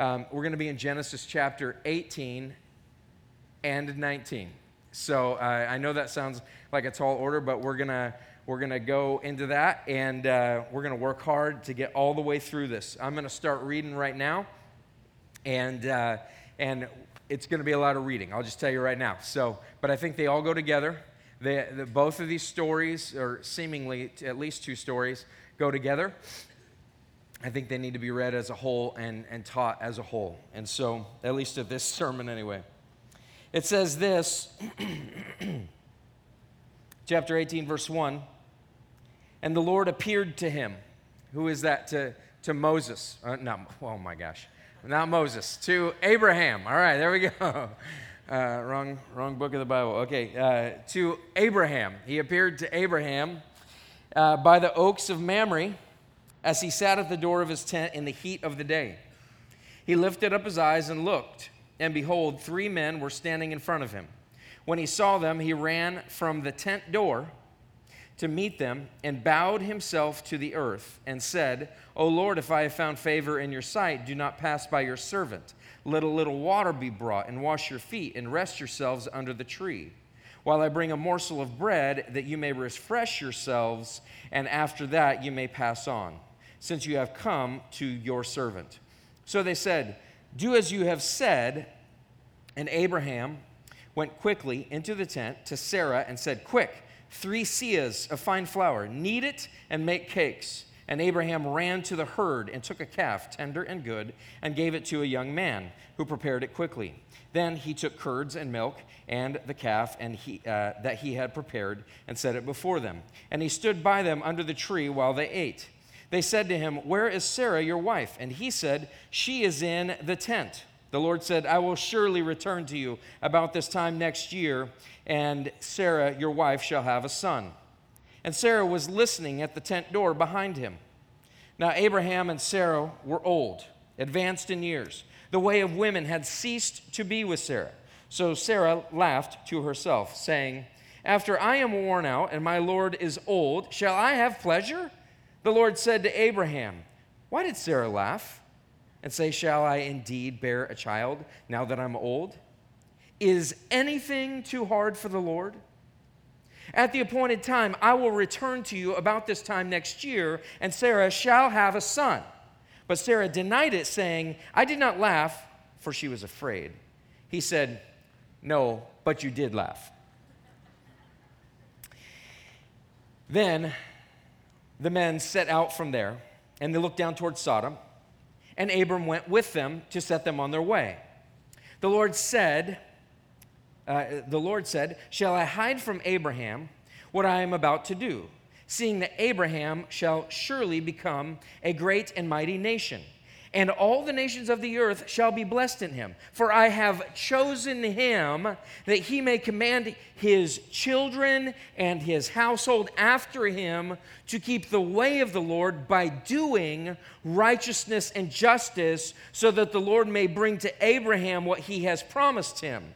Um, we're going to be in Genesis chapter 18 and 19. So uh, I know that sounds like a tall order, but we're going to we're going to go into that and uh, we're going to work hard to get all the way through this. I'm going to start reading right now, and, uh, and it's going to be a lot of reading. I'll just tell you right now. So, but I think they all go together. They, the, both of these stories, or seemingly at least two stories, go together. I think they need to be read as a whole and, and taught as a whole. And so, at least at this sermon, anyway. It says this, chapter 18, verse 1 and the Lord appeared to him. Who is that? To, to Moses. Uh, oh my gosh. Not Moses. To Abraham. All right, there we go. Uh, wrong, wrong book of the Bible. Okay, uh, to Abraham. He appeared to Abraham uh, by the oaks of Mamre as he sat at the door of his tent in the heat of the day. He lifted up his eyes and looked, and behold, three men were standing in front of him. When he saw them, he ran from the tent door to meet them and bowed himself to the earth and said, O Lord, if I have found favor in your sight, do not pass by your servant. Let a little water be brought and wash your feet and rest yourselves under the tree, while I bring a morsel of bread that you may refresh yourselves, and after that you may pass on, since you have come to your servant. So they said, Do as you have said. And Abraham went quickly into the tent to Sarah and said, Quick, three seahs of fine flour, knead it, and make cakes. And Abraham ran to the herd and took a calf, tender and good, and gave it to a young man who prepared it quickly. Then he took curds and milk and the calf and he, uh, that he had prepared and set it before them. And he stood by them under the tree while they ate. They said to him, Where is Sarah, your wife? And he said, She is in the tent. The Lord said, I will surely return to you about this time next year, and Sarah, your wife, shall have a son. And Sarah was listening at the tent door behind him. Now, Abraham and Sarah were old, advanced in years. The way of women had ceased to be with Sarah. So Sarah laughed to herself, saying, After I am worn out and my Lord is old, shall I have pleasure? The Lord said to Abraham, Why did Sarah laugh? and say, Shall I indeed bear a child now that I'm old? Is anything too hard for the Lord? At the appointed time, I will return to you about this time next year, and Sarah shall have a son. But Sarah denied it, saying, I did not laugh, for she was afraid. He said, No, but you did laugh. Then the men set out from there, and they looked down towards Sodom and Abram went with them to set them on their way. The Lord said, uh, the Lord said, Shall I hide from Abraham what I am about to do, seeing that Abraham shall surely become a great and mighty nation? And all the nations of the earth shall be blessed in him. For I have chosen him that he may command his children and his household after him to keep the way of the Lord by doing righteousness and justice, so that the Lord may bring to Abraham what he has promised him.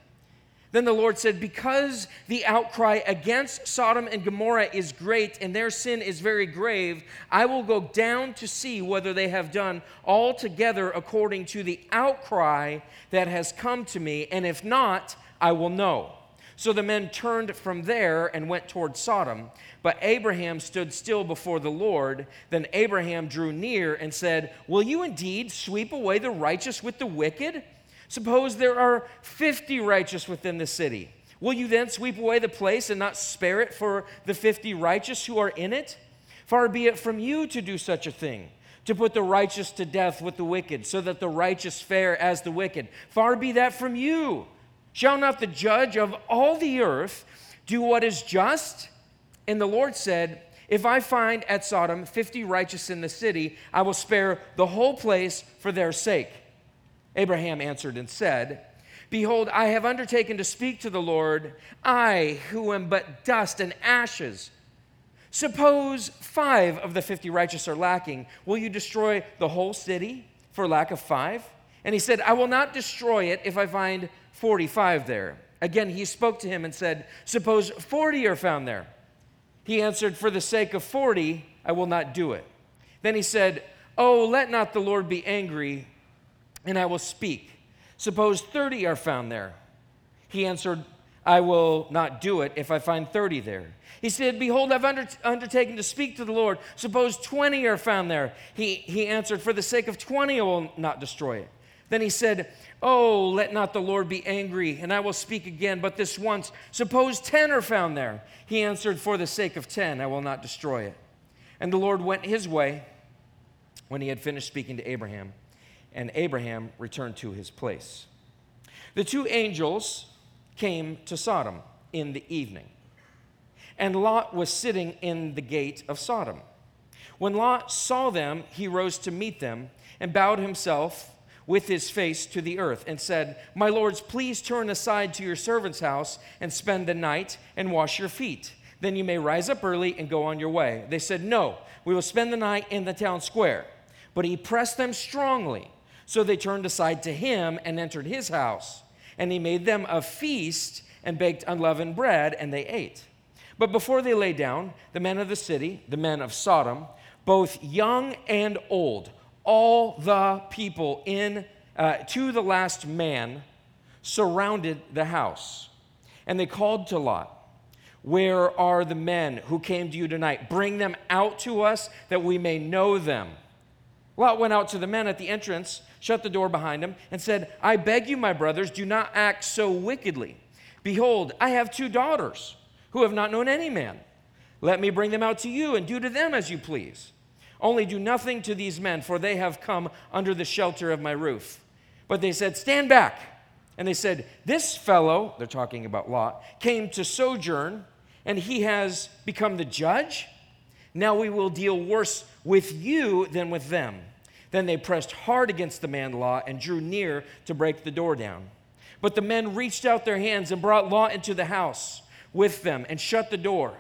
Then the Lord said, Because the outcry against Sodom and Gomorrah is great and their sin is very grave, I will go down to see whether they have done altogether according to the outcry that has come to me, and if not, I will know. So the men turned from there and went toward Sodom. But Abraham stood still before the Lord. Then Abraham drew near and said, Will you indeed sweep away the righteous with the wicked? Suppose there are 50 righteous within the city. Will you then sweep away the place and not spare it for the 50 righteous who are in it? Far be it from you to do such a thing, to put the righteous to death with the wicked, so that the righteous fare as the wicked. Far be that from you. Shall not the judge of all the earth do what is just? And the Lord said, If I find at Sodom 50 righteous in the city, I will spare the whole place for their sake. Abraham answered and said, Behold, I have undertaken to speak to the Lord, I who am but dust and ashes. Suppose five of the fifty righteous are lacking. Will you destroy the whole city for lack of five? And he said, I will not destroy it if I find 45 there. Again, he spoke to him and said, Suppose 40 are found there. He answered, For the sake of 40, I will not do it. Then he said, Oh, let not the Lord be angry and I will speak. Suppose 30 are found there. He answered, I will not do it if I find 30 there. He said, Behold, I've under, undertaken to speak to the Lord. Suppose 20 are found there. He, he answered, For the sake of 20, I will not destroy it. Then he said, Oh, let not the Lord be angry, and I will speak again, but this once. Suppose 10 are found there. He answered, For the sake of 10, I will not destroy it. And the Lord went his way when he had finished speaking to Abraham, and Abraham returned to his place. The two angels came to Sodom in the evening, and Lot was sitting in the gate of Sodom. When Lot saw them, he rose to meet them and bowed himself with his face to the earth and said, My lords, please turn aside to your servant's house and spend the night and wash your feet. Then you may rise up early and go on your way. They said, No, we will spend the night in the town square. But he pressed them strongly. So they turned aside to him and entered his house. And he made them a feast and baked unleavened bread, and they ate. But before they lay down, the men of the city, the men of Sodom, both young and old, all the people in uh, to the last man surrounded the house. And they called to Lot, Where are the men who came to you tonight? Bring them out to us that we may know them. Lot went out to the men at the entrance, shut the door behind him, and said, I beg you, my brothers, do not act so wickedly. Behold, I have two daughters who have not known any man. Let me bring them out to you and do to them as you please. Only do nothing to these men, for they have come under the shelter of my roof. But they said, Stand back. And they said, This fellow, they're talking about Lot, came to sojourn, and he has become the judge. Now we will deal worse with you than with them. Then they pressed hard against the man Lot and drew near to break the door down. But the men reached out their hands and brought Lot into the house with them and shut the door.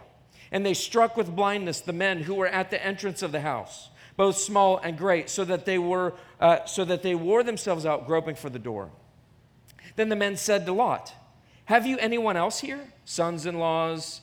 And they struck with blindness the men who were at the entrance of the house, both small and great, so that they were uh, so that they wore themselves out groping for the door. Then the men said to Lot, "Have you anyone else here, sons-in-laws,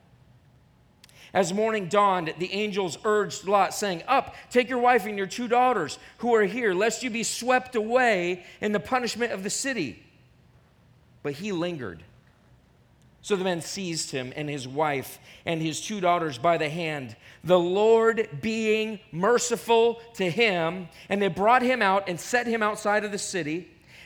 As morning dawned, the angels urged Lot, saying, Up, take your wife and your two daughters who are here, lest you be swept away in the punishment of the city. But he lingered so the men seized him and his wife and his two daughters by the hand, the Lord being merciful to him. And they brought him out and set him outside of the city.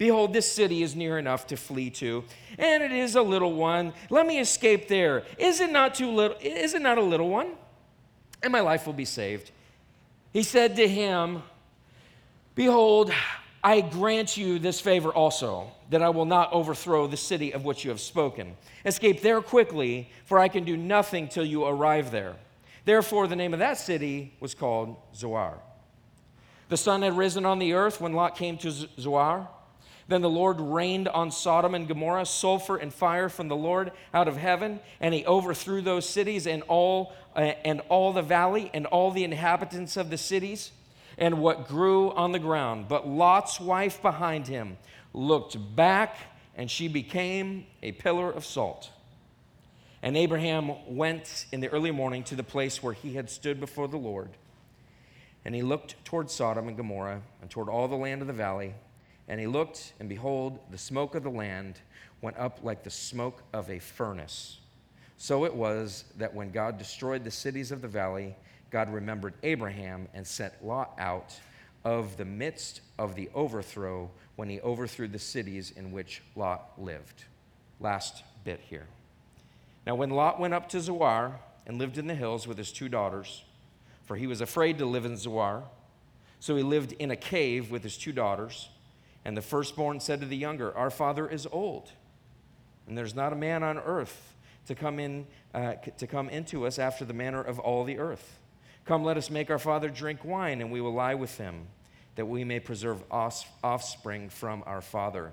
Behold, this city is near enough to flee to, and it is a little one. Let me escape there. Is it not too little? Is it not a little one? And my life will be saved. He said to him, Behold, I grant you this favor also, that I will not overthrow the city of which you have spoken. Escape there quickly, for I can do nothing till you arrive there. Therefore, the name of that city was called Zoar. The sun had risen on the earth when Lot came to Zoar. Then the Lord rained on Sodom and Gomorrah sulfur and fire from the Lord out of heaven, and he overthrew those cities and all, uh, and all the valley and all the inhabitants of the cities and what grew on the ground. But Lot's wife behind him looked back, and she became a pillar of salt. And Abraham went in the early morning to the place where he had stood before the Lord. And he looked toward Sodom and Gomorrah and toward all the land of the valley. And he looked, and behold, the smoke of the land went up like the smoke of a furnace. So it was that when God destroyed the cities of the valley, God remembered Abraham and sent Lot out of the midst of the overthrow when he overthrew the cities in which Lot lived. Last bit here. Now, when Lot went up to Zoar, and lived in the hills with his two daughters, for he was afraid to live in Zoar. So he lived in a cave with his two daughters. And the firstborn said to the younger, Our father is old, and there's not a man on earth to come, in, uh, to come into us after the manner of all the earth. Come, let us make our father drink wine, and we will lie with him, that we may preserve offspring from our father.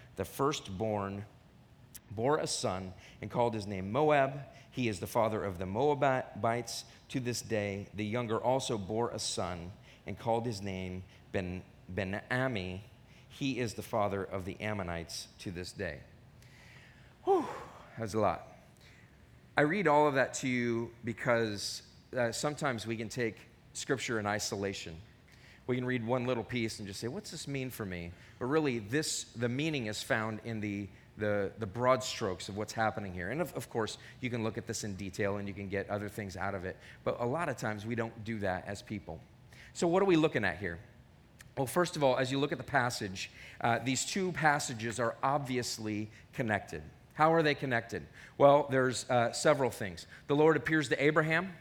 the firstborn bore a son and called his name Moab. He is the father of the Moabites to this day. The younger also bore a son and called his name Ben Ben-Ammi. He is the father of the Ammonites to this day. Whew, that's a lot. I read all of that to you because uh, sometimes we can take scripture in isolation we can read one little piece and just say, what's this mean for me? But really, this, the meaning is found in the, the, the broad strokes of what's happening here. And of, of course, you can look at this in detail and you can get other things out of it. But a lot of times we don't do that as people. So, what are we looking at here? Well, first of all, as you look at the passage, uh, these two passages are obviously connected. How are they connected? Well, there's uh, several things. The Lord appears to Abraham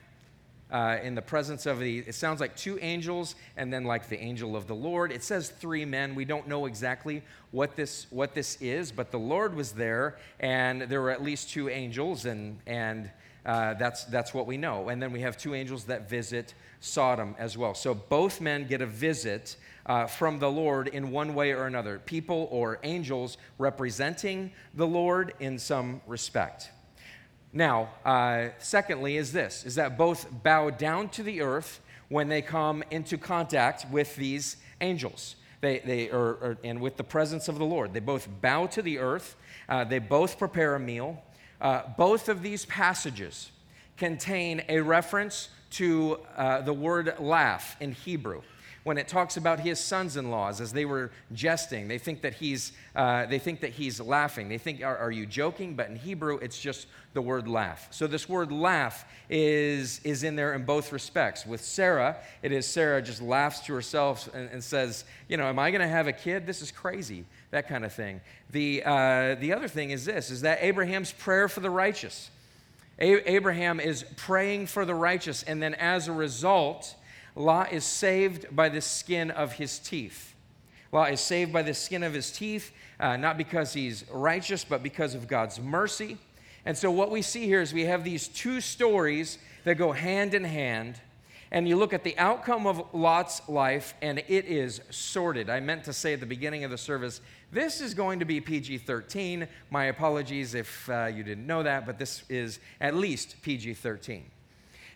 uh, in the presence of the, it sounds like two angels and then like the angel of the Lord. It says three men. We don't know exactly what this, what this is, but the Lord was there and there were at least two angels, and, and uh, that's, that's what we know. And then we have two angels that visit Sodom as well. So both men get a visit uh, from the Lord in one way or another. People or angels representing the Lord in some respect. Now, uh, secondly, is this is that both bow down to the earth when they come into contact with these angels. They, they are, are and with the presence of the Lord. They both bow to the earth, uh, they both prepare a meal. Uh, both of these passages contain a reference to uh, the word laugh in Hebrew when it talks about his sons-in-laws as they were jesting they think that he's uh, they think that he's laughing. They think are, are, you joking? But in hebrew it's just the word laugh. So this word laugh is is in there in both respects. With sarah it is sarah just laughs to herself and, and says you know am i going to have a kid? This is crazy that kind of thing. The uh, the other thing is this is that abraham's prayer for the righteous. Abraham is praying for the righteous, and then as a result, Lot is saved by the skin of his teeth. Lot is saved by the skin of his teeth, uh, not because he's righteous, but because of God's mercy. And so, what we see here is we have these two stories that go hand in hand. And you look at the outcome of Lot's life, and it is sordid. I meant to say at the beginning of the service, this is going to be PG 13. My apologies if uh, you didn't know that, but this is at least PG 13.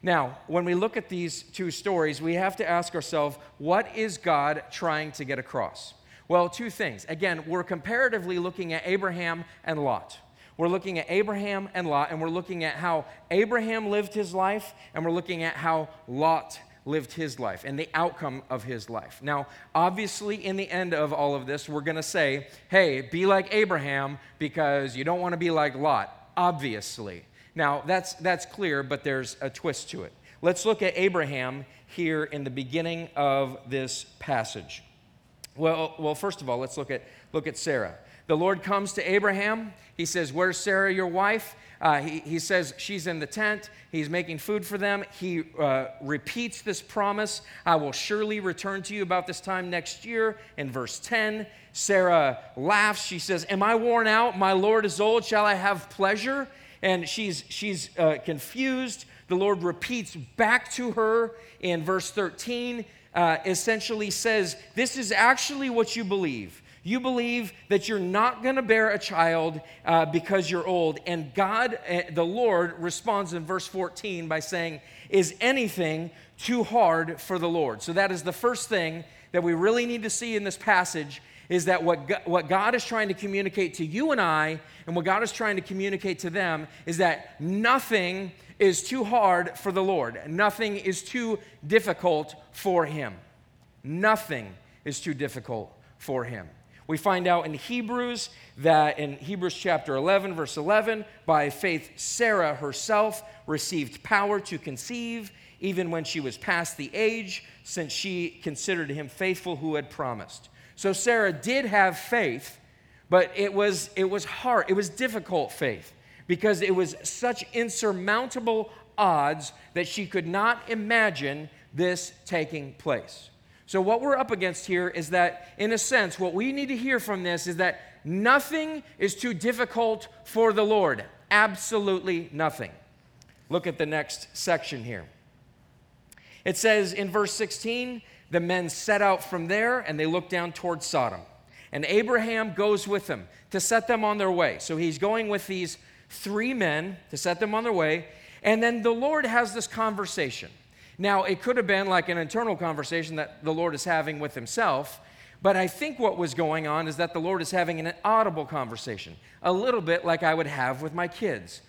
Now, when we look at these two stories, we have to ask ourselves what is God trying to get across? Well, two things. Again, we're comparatively looking at Abraham and Lot. We're looking at Abraham and Lot, and we're looking at how Abraham lived his life, and we're looking at how Lot lived his life and the outcome of his life. Now, obviously, in the end of all of this, we're going to say, hey, be like Abraham because you don't want to be like Lot, obviously. Now, that's, that's clear, but there's a twist to it. Let's look at Abraham here in the beginning of this passage. Well, well first of all, let's look at, look at Sarah. The Lord comes to Abraham. He says, Where's Sarah, your wife? Uh, he, he says, She's in the tent. He's making food for them. He uh, repeats this promise I will surely return to you about this time next year. In verse 10, Sarah laughs. She says, Am I worn out? My Lord is old. Shall I have pleasure? And she's, she's uh, confused. The Lord repeats back to her in verse 13, uh, essentially says, This is actually what you believe. You believe that you're not going to bear a child uh, because you're old. And God, uh, the Lord, responds in verse 14 by saying, Is anything too hard for the Lord? So that is the first thing that we really need to see in this passage is that what God, what God is trying to communicate to you and I, and what God is trying to communicate to them, is that nothing is too hard for the Lord. Nothing is too difficult for Him. Nothing is too difficult for Him. We find out in Hebrews that in Hebrews chapter 11, verse 11, by faith, Sarah herself received power to conceive, even when she was past the age, since she considered him faithful who had promised. So Sarah did have faith, but it was, it was hard, it was difficult faith because it was such insurmountable odds that she could not imagine this taking place. So, what we're up against here is that, in a sense, what we need to hear from this is that nothing is too difficult for the Lord. Absolutely nothing. Look at the next section here. It says in verse 16, the men set out from there and they look down towards Sodom. And Abraham goes with them to set them on their way. So he's going with these three men to set them on their way. And then the Lord has this conversation. Now, it could have been like an internal conversation that the Lord is having with himself, but I think what was going on is that the Lord is having an audible conversation, a little bit like I would have with my kids.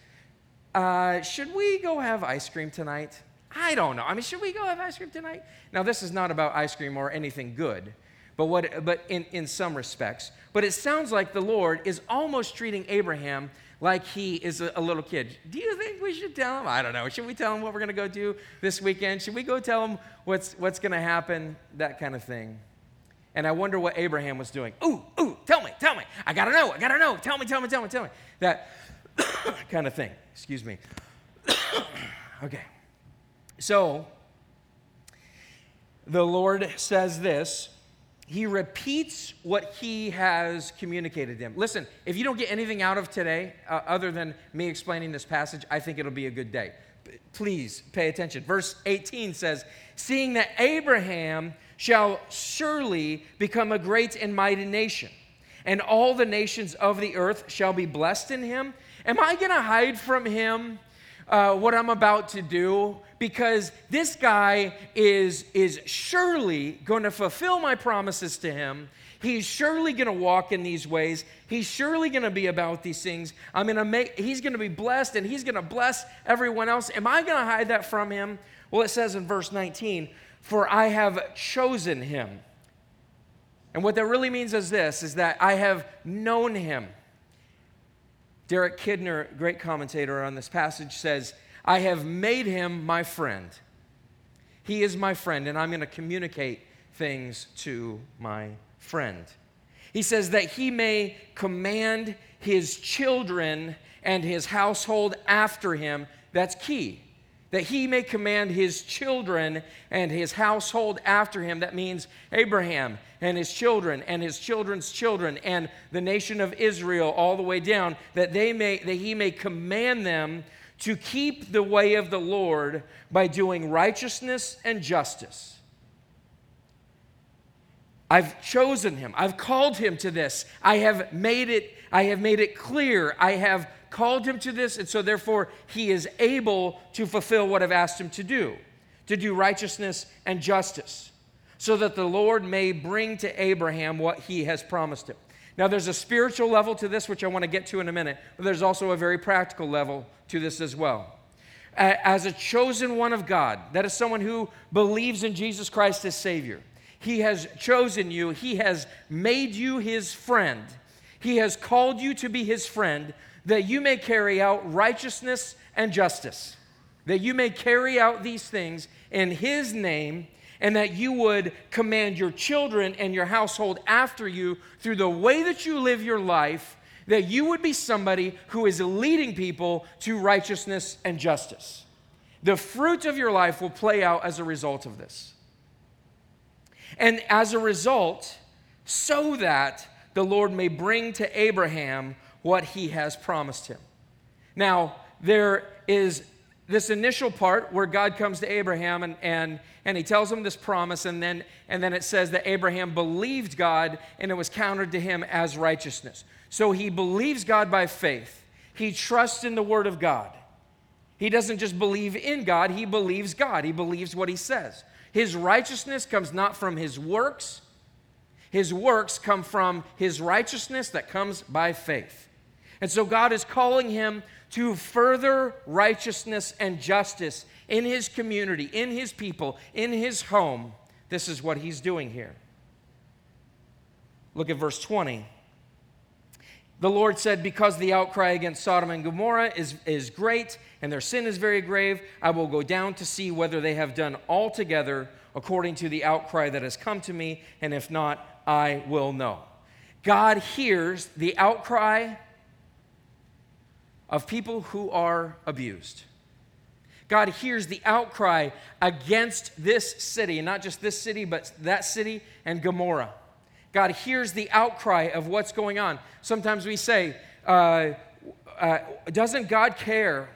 Uh, should we go have ice cream tonight? I don't know. I mean, should we go have ice cream tonight? Now, this is not about ice cream or anything good, but, what, but in, in some respects. But it sounds like the Lord is almost treating Abraham like he is a, a, little kid. Do you think we should tell him? I don't know. Should we tell him what we're going to go do this weekend? Should we go tell him what's, what's going to happen? That kind of thing. And I wonder what Abraham was doing. Ooh, ooh, tell me, tell me. I got to know, I got to know. Tell me, tell me, tell me, tell me. That kind of thing. Excuse me. okay. So, the Lord says this he repeats what he has communicated to him. Listen, if you don't get anything out of today uh, other than me explaining this passage, I think it'll be a good day. Please pay attention. Verse 18 says, Seeing that Abraham shall surely become a great and mighty nation, and all the nations of the earth shall be blessed in him. Am I going to hide from him uh, what I'm about to do? Because this guy is, is surely going to fulfill my promises to him. He's surely going to walk in these ways. He's surely going to be about these things. I'm going to make he's going to be blessed and he's going to bless everyone else. Am I going to hide that from him? Well, it says in verse 19, "For I have chosen him." And what that really means is this is that I have known him. Derek Kidner, great commentator on this passage, says I have made him my friend. He is my friend, and I'm going to communicate things to my friend. He says that he may command his children and his household after him. That's key. That he may command his children and his household after him. That means Abraham and his children and his children's children and the nation of Israel all the way down. That they may that he may command them to keep the way of the Lord by doing righteousness and justice. I've chosen him. I've called him to this. I have made it I have made it clear. I have called him to this and so therefore he is able to fulfill what I've asked him to do, to do righteousness and justice, so that the Lord may bring to Abraham what he has promised him. Now, there's a spiritual level to this, which I want to get to in a minute, but there's also a very practical level to this as well. As a chosen one of God, that is someone who believes in Jesus Christ as Savior. He has chosen you, He has made you His friend, He has called you to be His friend, that you may carry out righteousness and justice, that you may carry out these things in His name and that you would command your children and your household after you through the way that you live your life, that you would be somebody who is leading people to righteousness and justice. The fruit of your life will play out as a result of this. And as a result, so that the Lord may bring to Abraham what he has promised him. Now, there is this initial part where God comes to Abraham and, and, and he tells him this promise, and then, and then it says that Abraham believed God and it was counted to him as righteousness. So he believes God by faith, he trusts in the word of God. He doesn't just believe in God, he believes God, he believes what he says. His righteousness comes not from his works, His works come from his righteousness that comes by faith. And so God is calling him to further righteousness and justice in his community, in his people, in his home. This is what he's doing here. Look at verse 20. The Lord said, Because the outcry against Sodom and Gomorrah is, is great and their sin is very grave, I will go down to see whether they have done altogether according to the outcry that has come to me, and if not, I will know. God hears the outcry of people who are abused. God hears the outcry against this city, and not just this city, but that city and Gomorrah. God hears the outcry of what's going on. Sometimes we say, uh, uh, Doesn't God care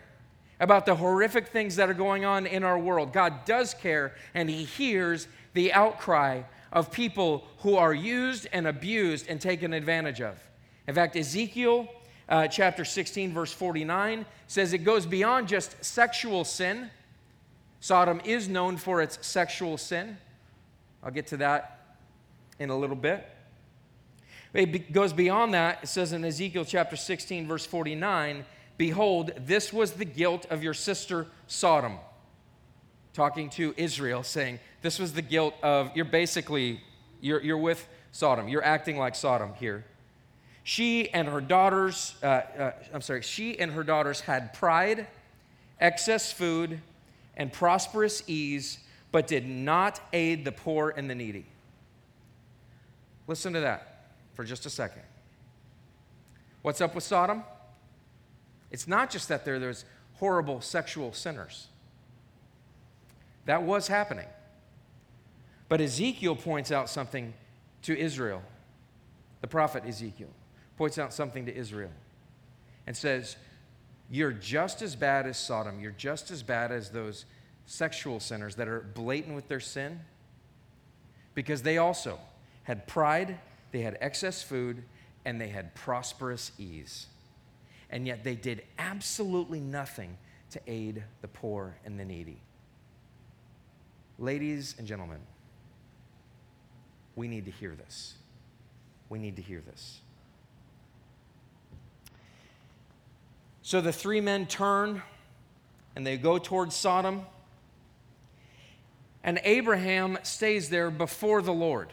about the horrific things that are going on in our world? God does care, and He hears the outcry of people who are used and abused and taken advantage of. In fact, Ezekiel uh, chapter 16, verse 49 says it goes beyond just sexual sin. Sodom is known for its sexual sin. I'll get to that in a little bit. It goes beyond that. It says in Ezekiel chapter 16, verse 49 Behold, this was the guilt of your sister Sodom. Talking to Israel, saying, This was the guilt of, you're basically, you're, you're with Sodom. You're acting like Sodom here. She and her daughters, uh, uh, I'm sorry, she and her daughters had pride, excess food, and prosperous ease, but did not aid the poor and the needy. Listen to that for just a second. What's up with Sodom? It's not just that there, there's horrible sexual sinners. That was happening. But Ezekiel points out something to Israel. The prophet Ezekiel points out something to Israel and says, You're just as bad as Sodom. You're just as bad as those sexual sinners that are blatant with their sin because they also had pride, they had excess food, and they had prosperous ease and yet they did absolutely nothing to aid the poor and the needy. Ladies and gentlemen, we need to hear this. We need to hear this. So the three men turn and they go towards Sodom. And Abraham stays there before the Lord.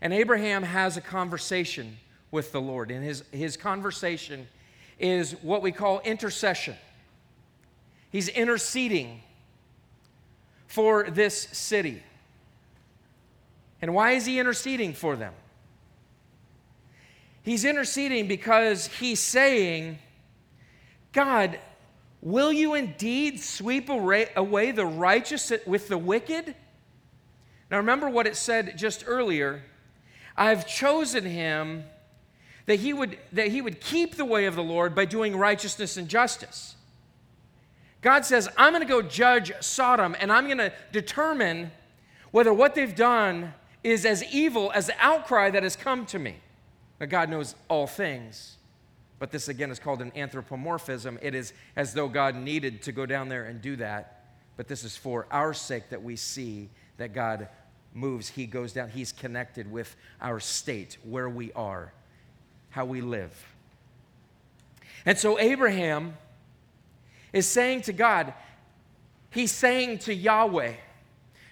And Abraham has a conversation with the Lord. And his, his conversation is what we call intercession. He's interceding for this city. And why is he interceding for them? He's interceding because he's saying, God, will you indeed sweep away the righteous with the wicked? Now remember what it said just earlier. I've chosen him that he would, that he would keep the way of the Lord by doing righteousness and justice. God says, I'm going to go judge Sodom and I'm going to determine whether what they've done is as evil as the outcry that has come to me. Now, God knows all things, but this again is called an anthropomorphism. It is as though God needed to go down there and do that, but this is for our sake that we see that God moves. He goes down, He's connected with our state, where we are how we live. And so Abraham is saying to God, he's saying to Yahweh,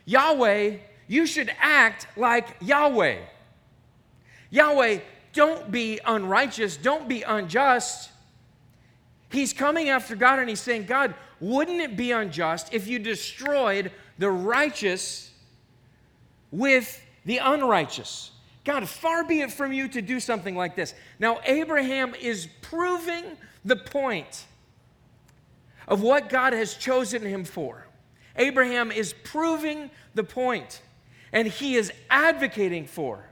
Yahweh, you should act like Yahweh. Yahweh, don't be unrighteous, don't be unjust. He's coming after God and he's saying, God, wouldn't it be unjust if you destroyed the righteous with the unrighteous? God, far be it from you to do something like this. Now, Abraham is proving the point of what God has chosen him for. Abraham is proving the point, and he is advocating for.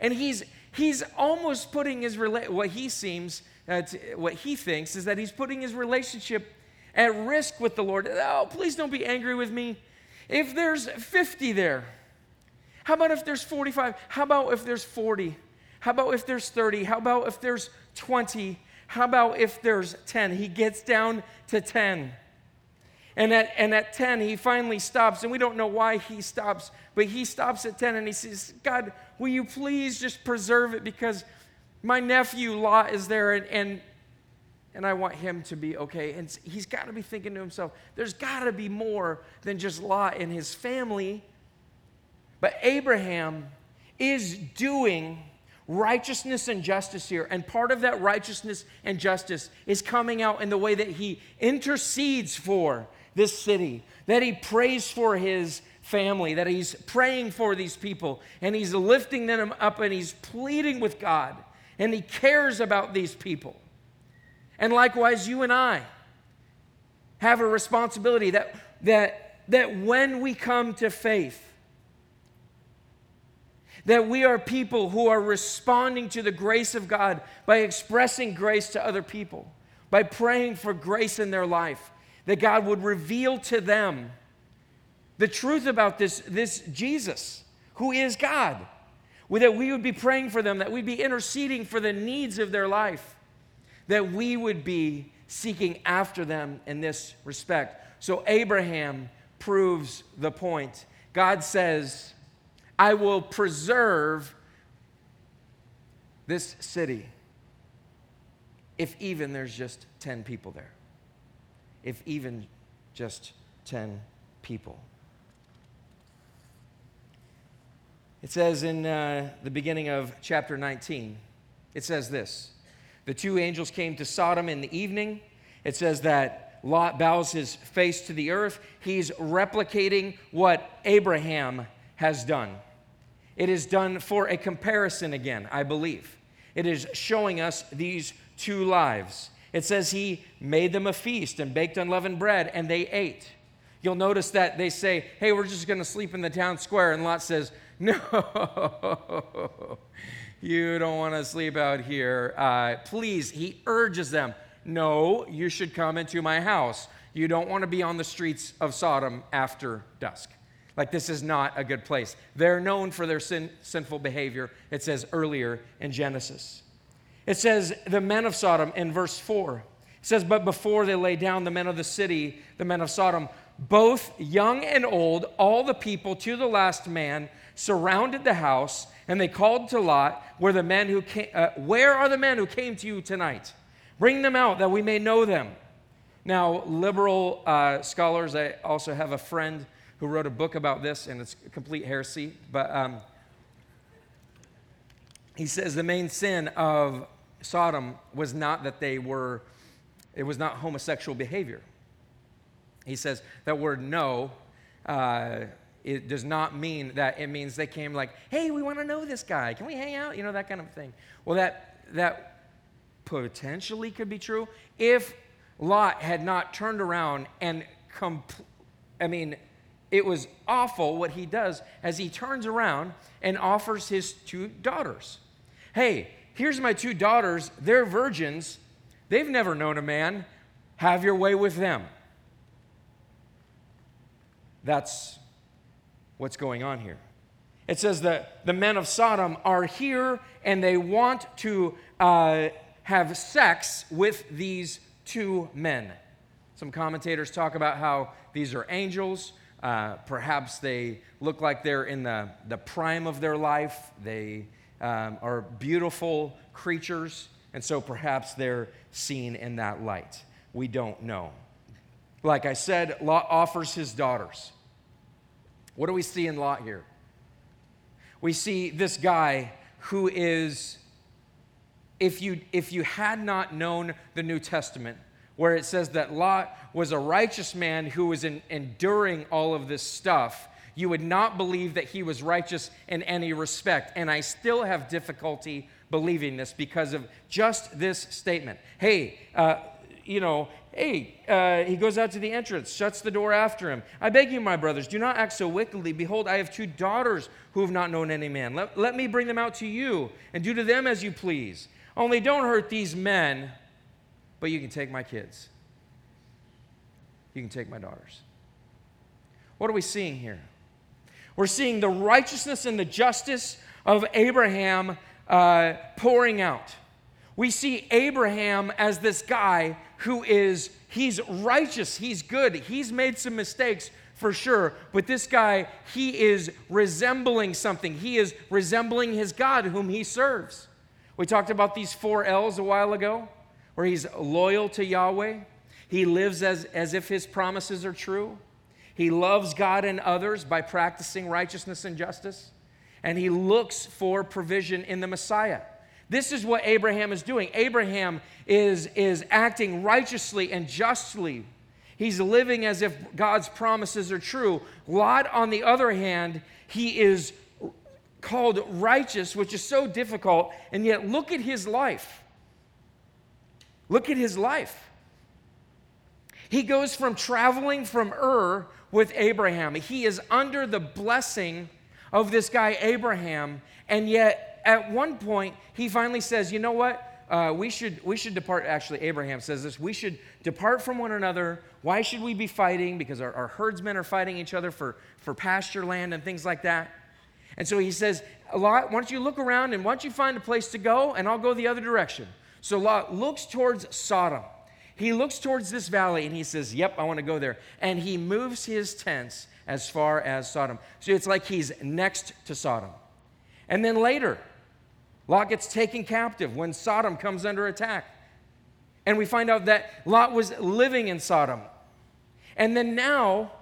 And he's, he's almost putting his, rela- what he seems, uh, to, what he thinks is that he's putting his relationship at risk with the Lord. Oh, please don't be angry with me. If there's 50 there, how about if there's 45? How about if there's 40? How about if there's 30? How about if there's 20? How about if there's 10? He gets down to 10. And at, and at 10, he finally stops, and we don't know why he stops, but he stops at 10 and he says, God, will you please just preserve it because my nephew Lot is there and, and, and I want him to be okay. And he's got to be thinking to himself, there's got to be more than just Lot and his family. But Abraham is doing righteousness and justice here. And part of that righteousness and justice is coming out in the way that he intercedes for this city, that he prays for his family, that he's praying for these people, and he's lifting them up and he's pleading with God, and he cares about these people. And likewise, you and I have a responsibility that, that, that when we come to faith, that we are people who are responding to the grace of God by expressing grace to other people, by praying for grace in their life, that God would reveal to them the truth about this, this Jesus, who is God. That we would be praying for them, that we'd be interceding for the needs of their life, that we would be seeking after them in this respect. So Abraham proves the point. God says, I will preserve this city if even there's just 10 people there. If even just 10 people. It says in uh, the beginning of chapter 19, it says this The two angels came to Sodom in the evening. It says that Lot bows his face to the earth. He's replicating what Abraham has done. It is done for a comparison again, I believe. It is showing us these two lives. It says he made them a feast and baked unleavened bread, and they ate. You'll notice that they say, Hey, we're just going to sleep in the town square. And Lot says, No, you don't want to sleep out here. Uh, please, he urges them, No, you should come into my house. You don't want to be on the streets of Sodom after dusk. Like, this is not a good place. They're known for their sin, sinful behavior, it says earlier in Genesis. It says, the men of Sodom in verse 4. It says, But before they lay down, the men of the city, the men of Sodom, both young and old, all the people to the last man, surrounded the house, and they called to Lot, Where, the men who came, uh, where are the men who came to you tonight? Bring them out that we may know them. Now, liberal uh, scholars, I also have a friend who wrote a book about this, and it's complete heresy. But um, he says the main sin of Sodom was not that they were, it was not homosexual behavior. He says that word no, uh, it does not mean that it means they came like, hey, we want to know this guy. Can we hang out? You know, that kind of thing. Well, that, that potentially could be true if Lot had not turned around and, compl- I mean, it was awful what he does as he turns around and offers his two daughters. Hey, here's my two daughters. They're virgins. They've never known a man. Have your way with them. That's what's going on here. It says that the men of Sodom are here and they want to uh, have sex with these two men. Some commentators talk about how these are angels. Uh, perhaps they look like they're in the, the prime of their life. They um, are beautiful creatures, and so perhaps they're seen in that light. We don't know. Like I said, Lot offers his daughters. What do we see in Lot here? We see this guy who is, if you, if you had not known the New Testament, where it says that Lot was a righteous man who was in, enduring all of this stuff, you would not believe that he was righteous in any respect. And I still have difficulty believing this because of just this statement. Hey, uh, you know, hey, uh, he goes out to the entrance, shuts the door after him. I beg you, my brothers, do not act so wickedly. Behold, I have two daughters who have not known any man. Let, let me bring them out to you and do to them as you please. Only don't hurt these men but you can take my kids. You can take my daughters. What are we seeing here? We're seeing the righteousness and the justice of Abraham uh, pouring out. We see Abraham as this guy who is, he's righteous, he's good, he's made some mistakes for sure, but this guy, he is resembling something. He is resembling his God whom he serves. We talked about these four L's a while ago, where he's loyal to Yahweh. He lives as, as if his promises are true. He loves God and others by practicing righteousness and justice. And he looks for provision in the Messiah. This is what Abraham is doing. Abraham is, is acting righteously and justly. He's living as if God's promises are true. Lot, on the other hand, he is called righteous, which is so difficult, and yet look at his life. Look at his life. He goes from traveling from Ur with Abraham. He is under the blessing of this guy, Abraham, and yet at one point he finally says, You know what? Uh, we, should, we should depart. Actually, Abraham says this we should depart from one another. Why should we be fighting? Because our, our herdsmen are fighting each other for, for pasture land and things like that. And so he says, Lot, why don't you look around and why don't you find a place to go and I'll go the other direction. So Lot looks towards Sodom. He looks towards this valley and he says, Yep, I want to go there. And he moves his tents as far as Sodom. So it's like he's next to Sodom. And then later, Lot gets taken captive when Sodom comes under attack. And we find out that Lot was living in Sodom. And then now,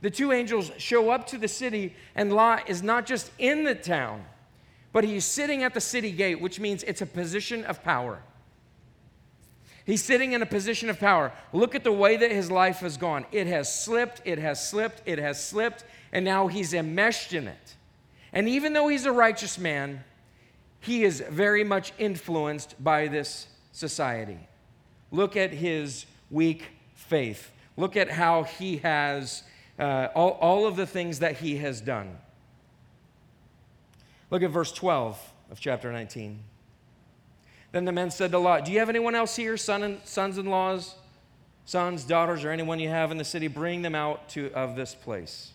the two angels show up to the city, and Lot is not just in the town, but he's sitting at the city gate, which means it's a position of power. He's sitting in a position of power. Look at the way that his life has gone. It has slipped, it has slipped, it has slipped, and now he's enmeshed in it. And even though he's a righteous man, he is very much influenced by this society. Look at his weak faith. Look at how he has, uh, all, all of the things that he has done. Look at verse 12 of chapter 19. Then the men said to Lot, Do you have anyone else here, son and, sons in laws, sons, daughters, or anyone you have in the city? Bring them out to, of this place,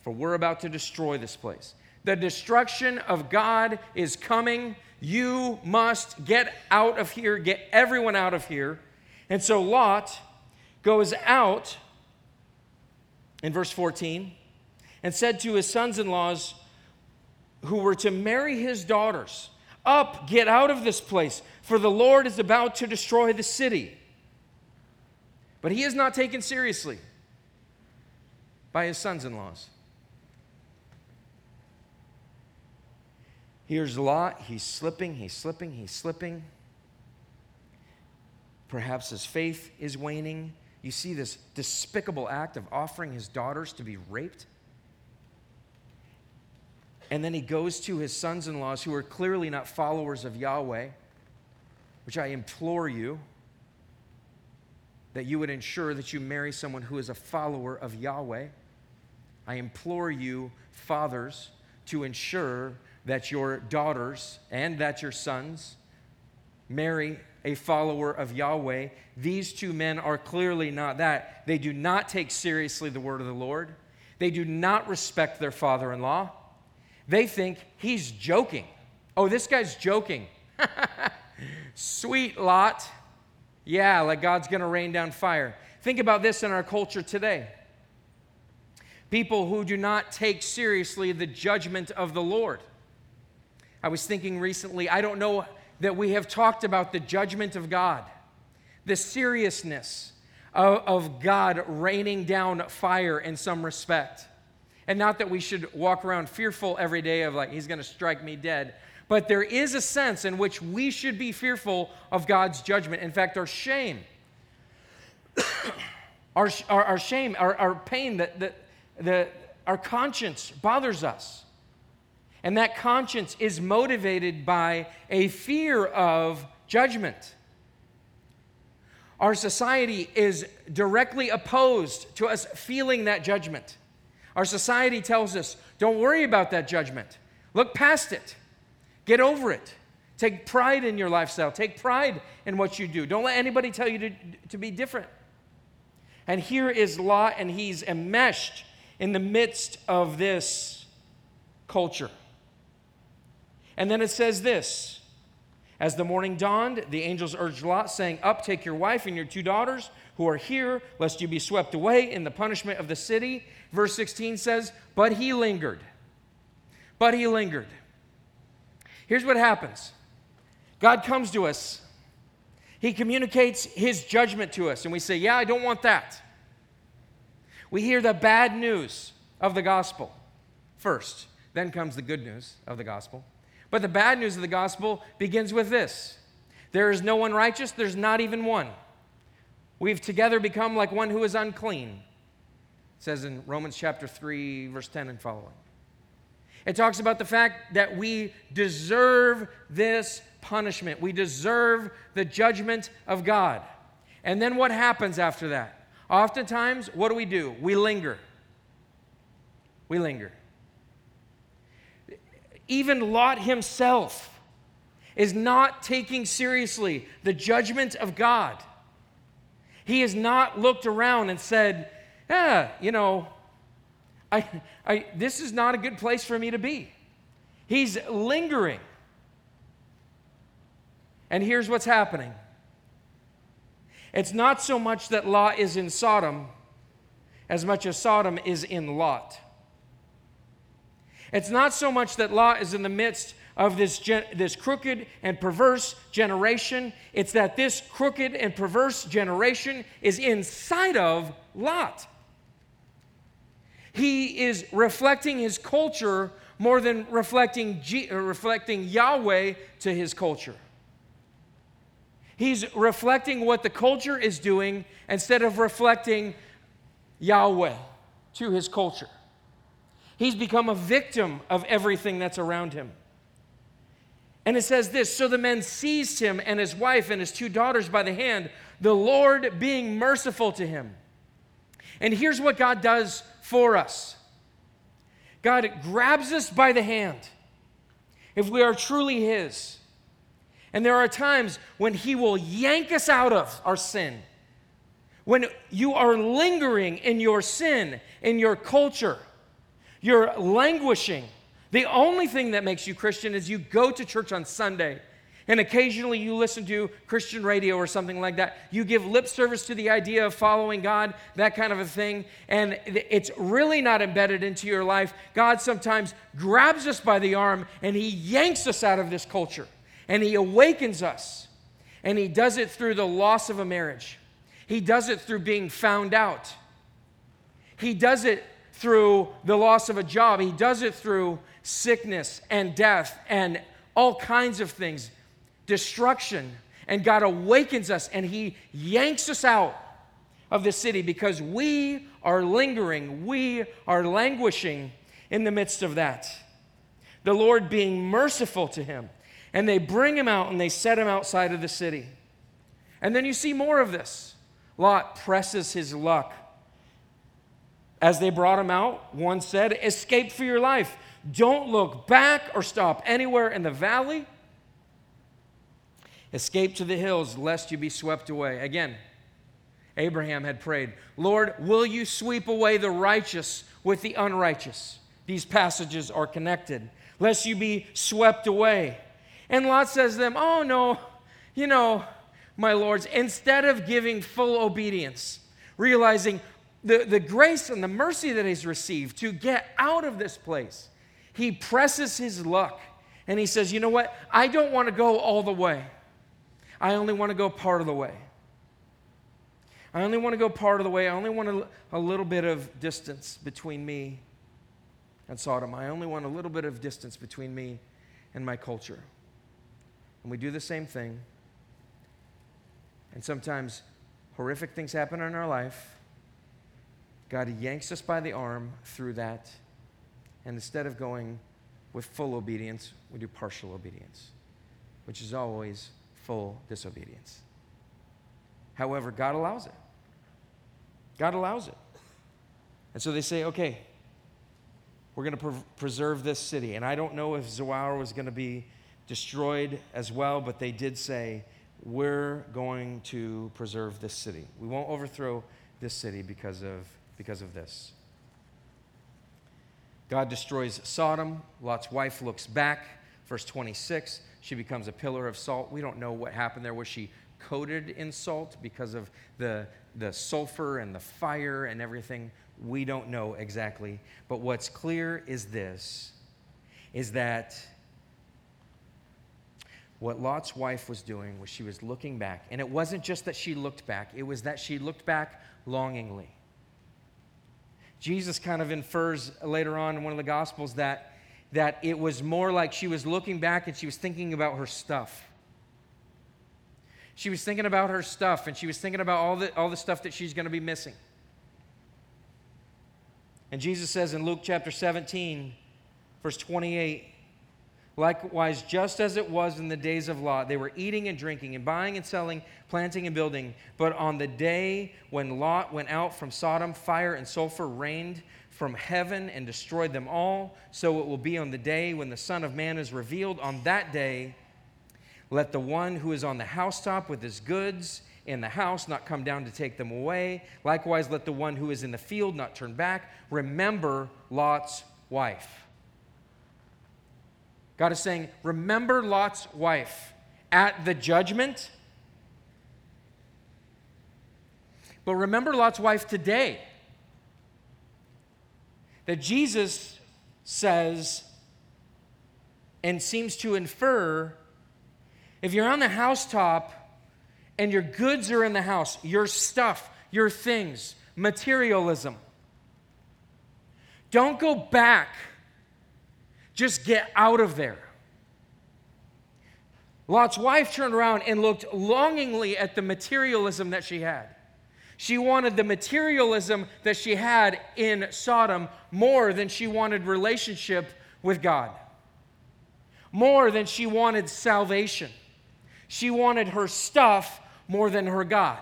for we're about to destroy this place. The destruction of God is coming. You must get out of here, get everyone out of here. And so Lot goes out in verse 14 and said to his sons in laws who were to marry his daughters, up, get out of this place, for the Lord is about to destroy the city. But he is not taken seriously by his sons in laws. Here's Lot. He's slipping, he's slipping, he's slipping. Perhaps his faith is waning. You see this despicable act of offering his daughters to be raped. And then he goes to his sons in laws who are clearly not followers of Yahweh, which I implore you that you would ensure that you marry someone who is a follower of Yahweh. I implore you, fathers, to ensure that your daughters and that your sons marry a follower of Yahweh. These two men are clearly not that. They do not take seriously the word of the Lord, they do not respect their father in law. They think he's joking. Oh, this guy's joking. Sweet Lot. Yeah, like God's going to rain down fire. Think about this in our culture today. People who do not take seriously the judgment of the Lord. I was thinking recently, I don't know that we have talked about the judgment of God, the seriousness of, of God raining down fire in some respect. And not that we should walk around fearful every day of like, he's going to strike me dead. But there is a sense in which we should be fearful of God's judgment. In fact, our shame, our, our, our, shame, our, our pain, that, that, that our conscience bothers us. And that conscience is motivated by a fear of judgment. Our society is directly opposed to us feeling that judgment. Our society tells us don't worry about that judgment, look past it, get over it. Take pride in your lifestyle. Take pride in what you do. Don't let anybody tell you to, to be different. And here is Lot, and he's enmeshed in the midst of this culture. And then it says this As the morning dawned, the angels urged Lot, saying, Up, take your wife and your two daughters who are here, lest you be swept away in the punishment of the city. Verse 16 says, But he lingered. But he lingered. Here's what happens God comes to us, He communicates His judgment to us, and we say, Yeah, I don't want that. We hear the bad news of the gospel first, then comes the good news of the gospel. But the bad news of the gospel begins with this there is no one righteous, there's not even one. We've together become like one who is unclean. It says in Romans chapter 3, verse 10 and following. It talks about the fact that we deserve this punishment. We deserve the judgment of God. And then what happens after that? Oftentimes, what do we do? We linger. We linger. Even Lot himself is not taking seriously the judgment of God. He has not looked around and said, Yeah, you know, I, I, this is not a good place for me to be. He's lingering. And here's what's happening it's not so much that Lot is in Sodom as much as Sodom is in Lot. It's not so much that Lot is in the midst of this, gen- this crooked and perverse generation, it's that this crooked and perverse generation is inside of Lot. He is reflecting his culture more than reflecting, G- uh, reflecting Yahweh to his culture. He's reflecting what the culture is doing instead of reflecting Yahweh to his culture. He's become a victim of everything that's around him. And it says this So the men seized him and his wife and his two daughters by the hand, the Lord being merciful to him. And here's what God does for us God grabs us by the hand if we are truly His. And there are times when He will yank us out of our sin. When you are lingering in your sin, in your culture, you're languishing. The only thing that makes you Christian is you go to church on Sunday and occasionally you listen to Christian radio or something like that. You give lip service to the idea of following God, that kind of a thing, and it's really not embedded into your life. God sometimes grabs us by the arm and He yanks us out of this culture and He awakens us. And He does it through the loss of a marriage, He does it through being found out, He does it through the loss of a job. He does it through sickness and death and all kinds of things, destruction. And God awakens us and He yanks us out of the city because we are lingering, we are languishing in the midst of that. The Lord being merciful to him. And they bring him out and they set him outside of the city. And then you see more of this. Lot presses his luck as they brought him out, one said, Escape for your life. Don't look back or stop anywhere in the valley. Escape to the hills, lest you be swept away. Again, Abraham had prayed, Lord, will you sweep away the righteous with the unrighteous? These passages are connected, lest you be swept away. And Lot says to them, Oh, no, you know, my lords, instead of giving full obedience, realizing the, the grace and the mercy that he's received to get out of this place, he presses his luck and he says, You know what? I don't want to go all the way. I only want to go part of the way. I only want to go part of the way. I only want a, a little bit of distance between me and Sodom. I only want a little bit of distance between me and my culture. And we do the same thing. And sometimes horrific things happen in our life God yanks us by the arm through that. And instead of going with full obedience, we do partial obedience, which is always full disobedience. However, God allows it. God allows it. And so they say, okay, we're going to pre- preserve this city. And I don't know if Zoar was going to be destroyed as well, but they did say, we're going to preserve this city. We won't overthrow this city because of because of this. God destroys Sodom. Lot's wife looks back. Verse 26 She becomes a pillar of salt. We don't know what happened there. Was she coated in salt because of the, the sulfur and the fire and everything? We don't know exactly. But what's clear is this is that what Lot's wife was doing was she was looking back. And it wasn't just that she looked back, it was that she looked back longingly. Jesus kind of infers later on in one of the Gospels that, that it was more like she was looking back and she was thinking about her stuff. She was thinking about her stuff and she was thinking about all the, all the stuff that she's going to be missing. And Jesus says in Luke chapter 17, verse 28, Likewise, just as it was in the days of Lot, they were eating and drinking and buying and selling, planting and building. But on the day when Lot went out from Sodom, fire and sulfur rained from heaven and destroyed them all. So it will be on the day when the Son of Man is revealed. On that day, let the one who is on the housetop with his goods in the house not come down to take them away. Likewise, let the one who is in the field not turn back. Remember Lot's wife. God is saying, Remember Lot's wife at the judgment, but remember Lot's wife today. That Jesus says and seems to infer if you're on the housetop and your goods are in the house, your stuff, your things, materialism, don't go back just get out of there. Lot's wife turned around and looked longingly at the materialism that she had. She wanted the materialism that she had in Sodom more than she wanted relationship with God, more than she wanted salvation. She wanted her stuff more than her God.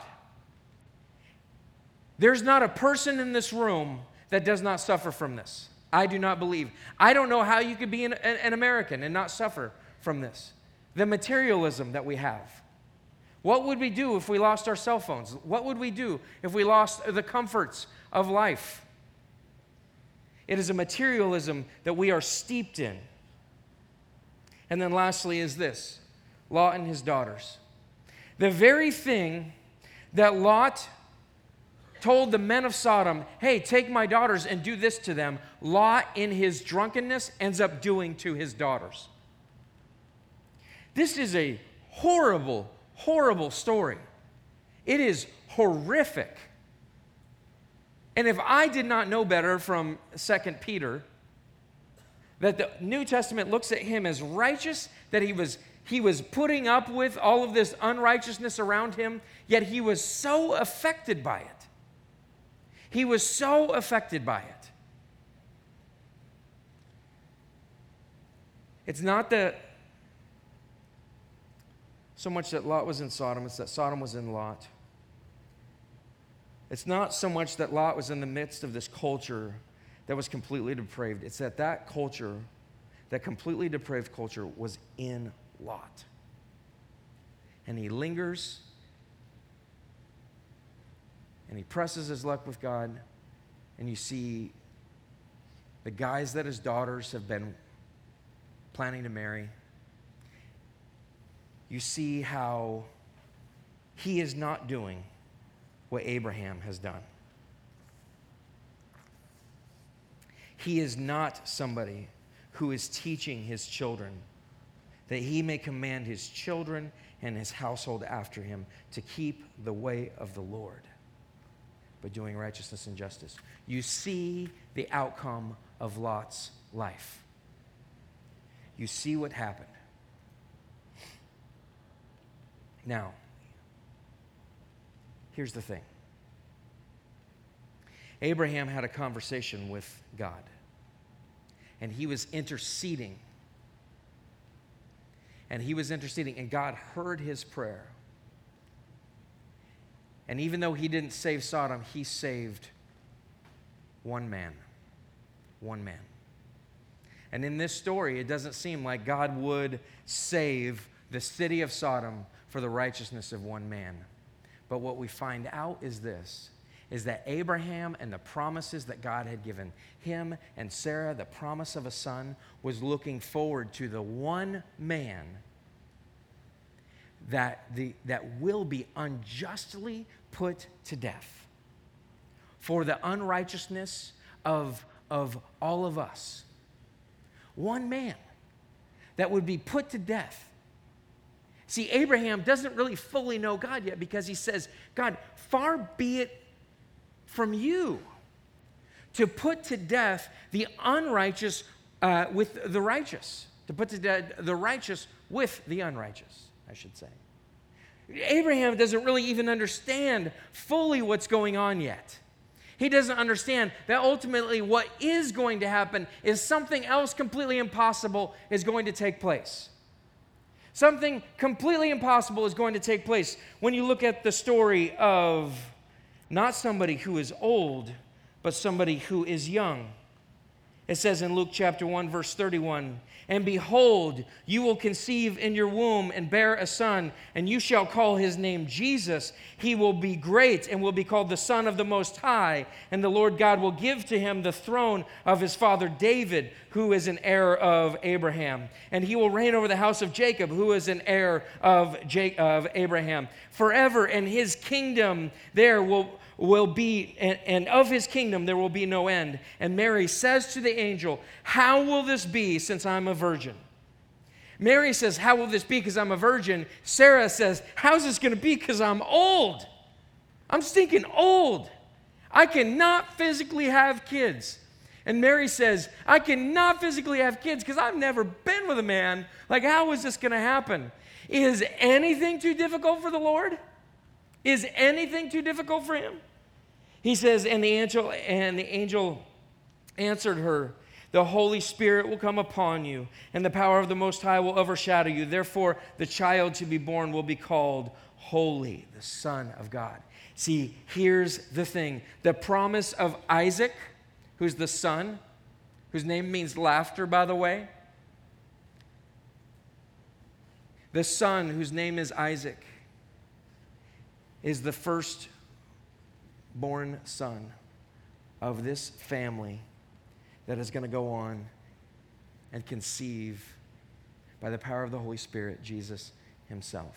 There's not a person in this room that does not suffer from this. I do not believe. I don't know how you could be an, an, American and not suffer from this. The materialism that we have. What would we do if we lost our cell phones? What would we do if we lost the comforts of life? It is a materialism that we are steeped in. And then lastly is this Lot and his daughters. The very thing that Lot told the men of Sodom, Hey, take my daughters and do this to them, Lot, in his drunkenness, ends up doing to his daughters. This is a horrible, horrible story. It is horrific. And if I did not know better from 2 Peter, that the New Testament looks at him as righteous, that he was, he was putting up with all of this unrighteousness around him, yet he was so affected by it. He was so affected by it. It's not that so much that Lot was in Sodom, it's that Sodom was in Lot. It's not so much that Lot was in the midst of this culture that was completely depraved. It's that that culture, that completely depraved culture, was in Lot. And he lingers and he presses his luck with God, and you see the guys that his daughters have been planning to marry. You see how he is not doing what Abraham has done. He is not somebody who is teaching his children that he may command his children and his household after him to keep the way of the Lord but doing righteousness and justice. You see the outcome of Lot's life. You see what happened. Now, here's the thing Abraham had a conversation with God, and he was interceding. And he was interceding, and God heard his prayer. And even though he didn't save Sodom, he saved one man. One man. And in this story, it doesn't seem like God would save the city of Sodom for the righteousness of one man. But what we find out is this is that Abraham and the promises that God had given him and Sarah, the promise of a son, was looking forward to the one man that, the, that will be unjustly put to death for the unrighteousness of, of all of us. One man that would be put to death. See, Abraham doesn't really fully know God yet because he says, God, far be it from you to put to death the unrighteous uh, with the righteous, to put to death the righteous with the unrighteous, I should say. Abraham doesn't really even understand fully what's going on yet. He doesn't understand that ultimately what is going to happen is something else completely impossible is going to take place. Something completely impossible is going to take place when you look at the story of not somebody who is old, but somebody who is young. It says in Luke chapter 1, verse 31 And behold, you will conceive in your womb and bear a son, and you shall call his name Jesus. He will be great and will be called the Son of the Most High. And the Lord God will give to him the throne of his father David, who is an heir of Abraham. And he will reign over the house of Jacob, who is an heir of, of Abraham. Forever, and his kingdom there will will be, and, and, of his kingdom there will be no end. And Mary says to the angel, How will this be since I'm a virgin? Mary says, How will this be because I'm a virgin? Sarah says, How's this going to be because I'm old? I'm stinking old. I cannot physically have kids. And Mary says, I cannot physically have kids because I've never been with a man. Like, how is this going to happen? Is anything too difficult for the Lord? Is anything too difficult for him? He says, and the angel and the angel answered her, the Holy Spirit will come upon you, and the power of the Most High will overshadow you. Therefore, the child to be born will be called Holy, the Son of God. See, here's the thing the promise of Isaac, who's the son, whose name means laughter, by the way. The son, whose name is Isaac, is the first born son of this family that is going to go on and conceive by the power of the Holy Spirit Jesus himself.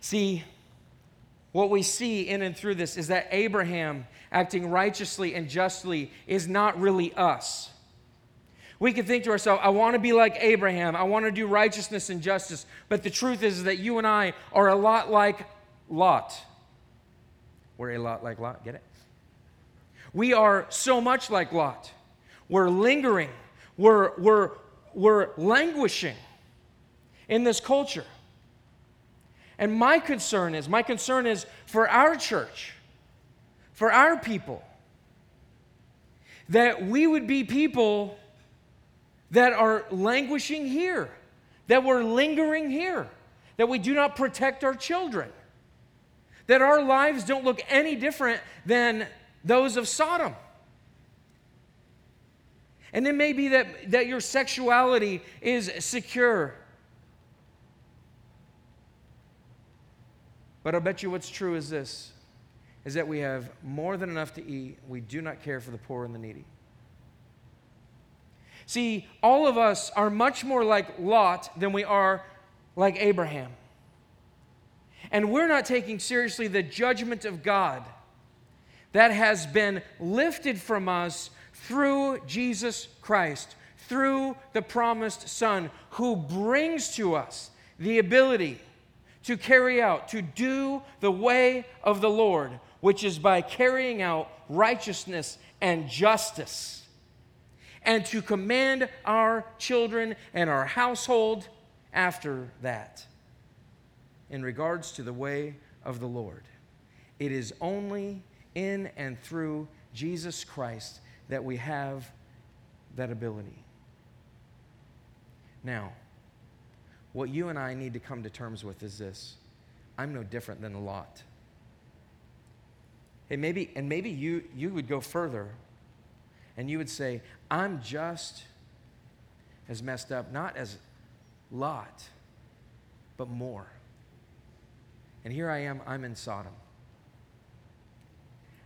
See, what we see in and through this is that Abraham acting righteously and justly is not really us. We can think to ourselves, I want to be like Abraham. I want to do righteousness and justice. But the truth is that you and I are a lot like Lot. We're a lot like Lot. Get it? We are so much like Lot. We're lingering, we're, we're, we're languishing in this culture. And my concern is, my concern is for our church, for our people, that we would be people that are languishing here, that we're lingering here, that we do not protect our children that our lives don't look any different than those of Sodom. And it may be that, that your sexuality is secure. But I bet you what's true is this is that we have more than enough to eat. We do not care for the poor and the needy. See, all of us are much more like Lot than we are like Abraham and we're not taking seriously the judgment of God that has been lifted from us through Jesus Christ, through the promised Son, who brings to us the ability to carry out, to do the way of the Lord, which is by carrying out righteousness and justice, and to command our children and our household after that in regards to the way of the Lord. It is only in and through Jesus Christ that we have that ability. Now, what you and I need to come to terms with is this I'm no different than a Lot. And maybe, and maybe you, you would go further and you would say, I'm just as messed up, not as Lot, but more. And here I am, I'm in Sodom.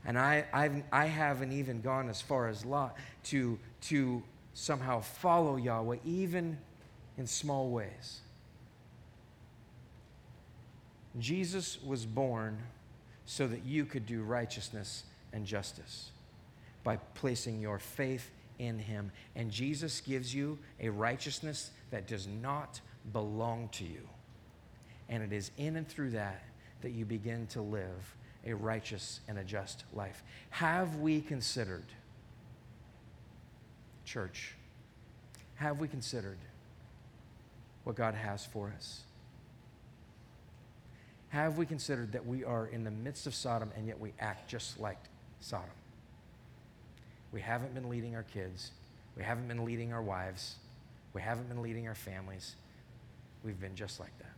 And I, I've, I haven't even gone as far as Lot to, to somehow follow Yahweh, even in small ways. Jesus was born so that you could do righteousness and justice by placing your faith in him. And Jesus gives you a righteousness that does not belong to you. And it is in and through that that you begin to live a righteous and a just life. Have we considered, church, have we considered what God has for us? Have we considered that we are in the midst of Sodom and yet we act just like Sodom? We haven't been leading our kids. We haven't been leading our wives. We haven't been leading our families. We've been just like that.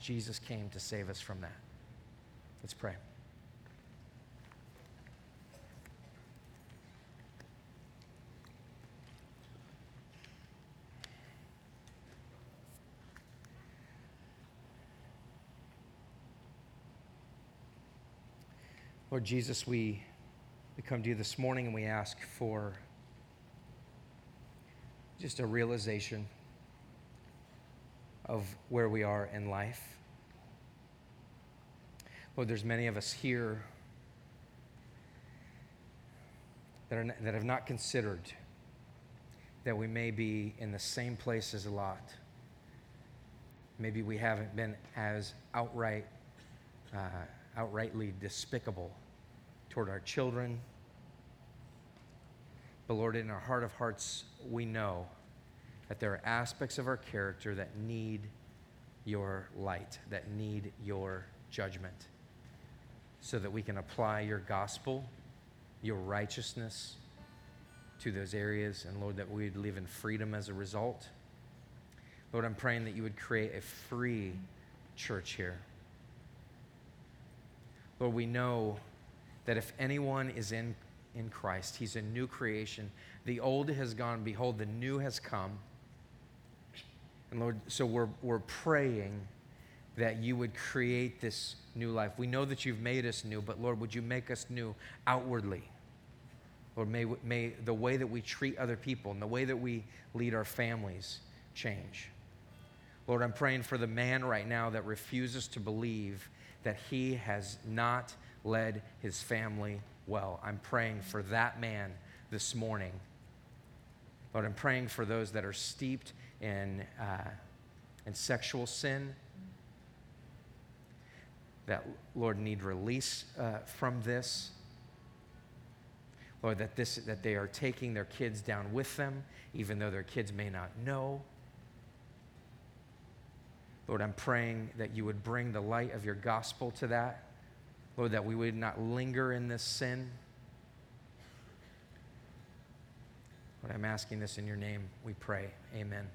Jesus came to save us from that. Let's pray. Lord Jesus, we, we come to you this morning and we ask for just a realization of where we are in life. Lord, there's many of us here that, are, that have not considered that we may be in the same place as a Lot. Maybe we haven't been as outright, uh, outrightly despicable toward our children. But Lord, in our heart of hearts, we know that there are aspects of our character that need your light, that need your judgment, so that we can apply your gospel, your righteousness to those areas, and Lord, that we would live in freedom as a result. Lord, I'm praying that you would create a free church here. Lord, we know that if anyone is in, in Christ, he's a new creation. The old has gone, behold, the new has come. And Lord, so we're, we're praying that you would create this new life. We know that you've made us new, but Lord, would you make us new outwardly? Lord, may, may the way that we treat other people and the way that we lead our families change. Lord, I'm praying for the man right now that refuses to believe that he has not led his family well. I'm praying for that man this morning. Lord, I'm praying for those that are steeped in, uh, in sexual sin, that, Lord, need release uh, from this. Lord, that, this, that they are taking their kids down with them, even though their kids may not know. Lord, I'm praying that you would bring the light of your gospel to that. Lord, that we would not linger in this sin. Lord, I'm asking this in your name. We pray. Amen.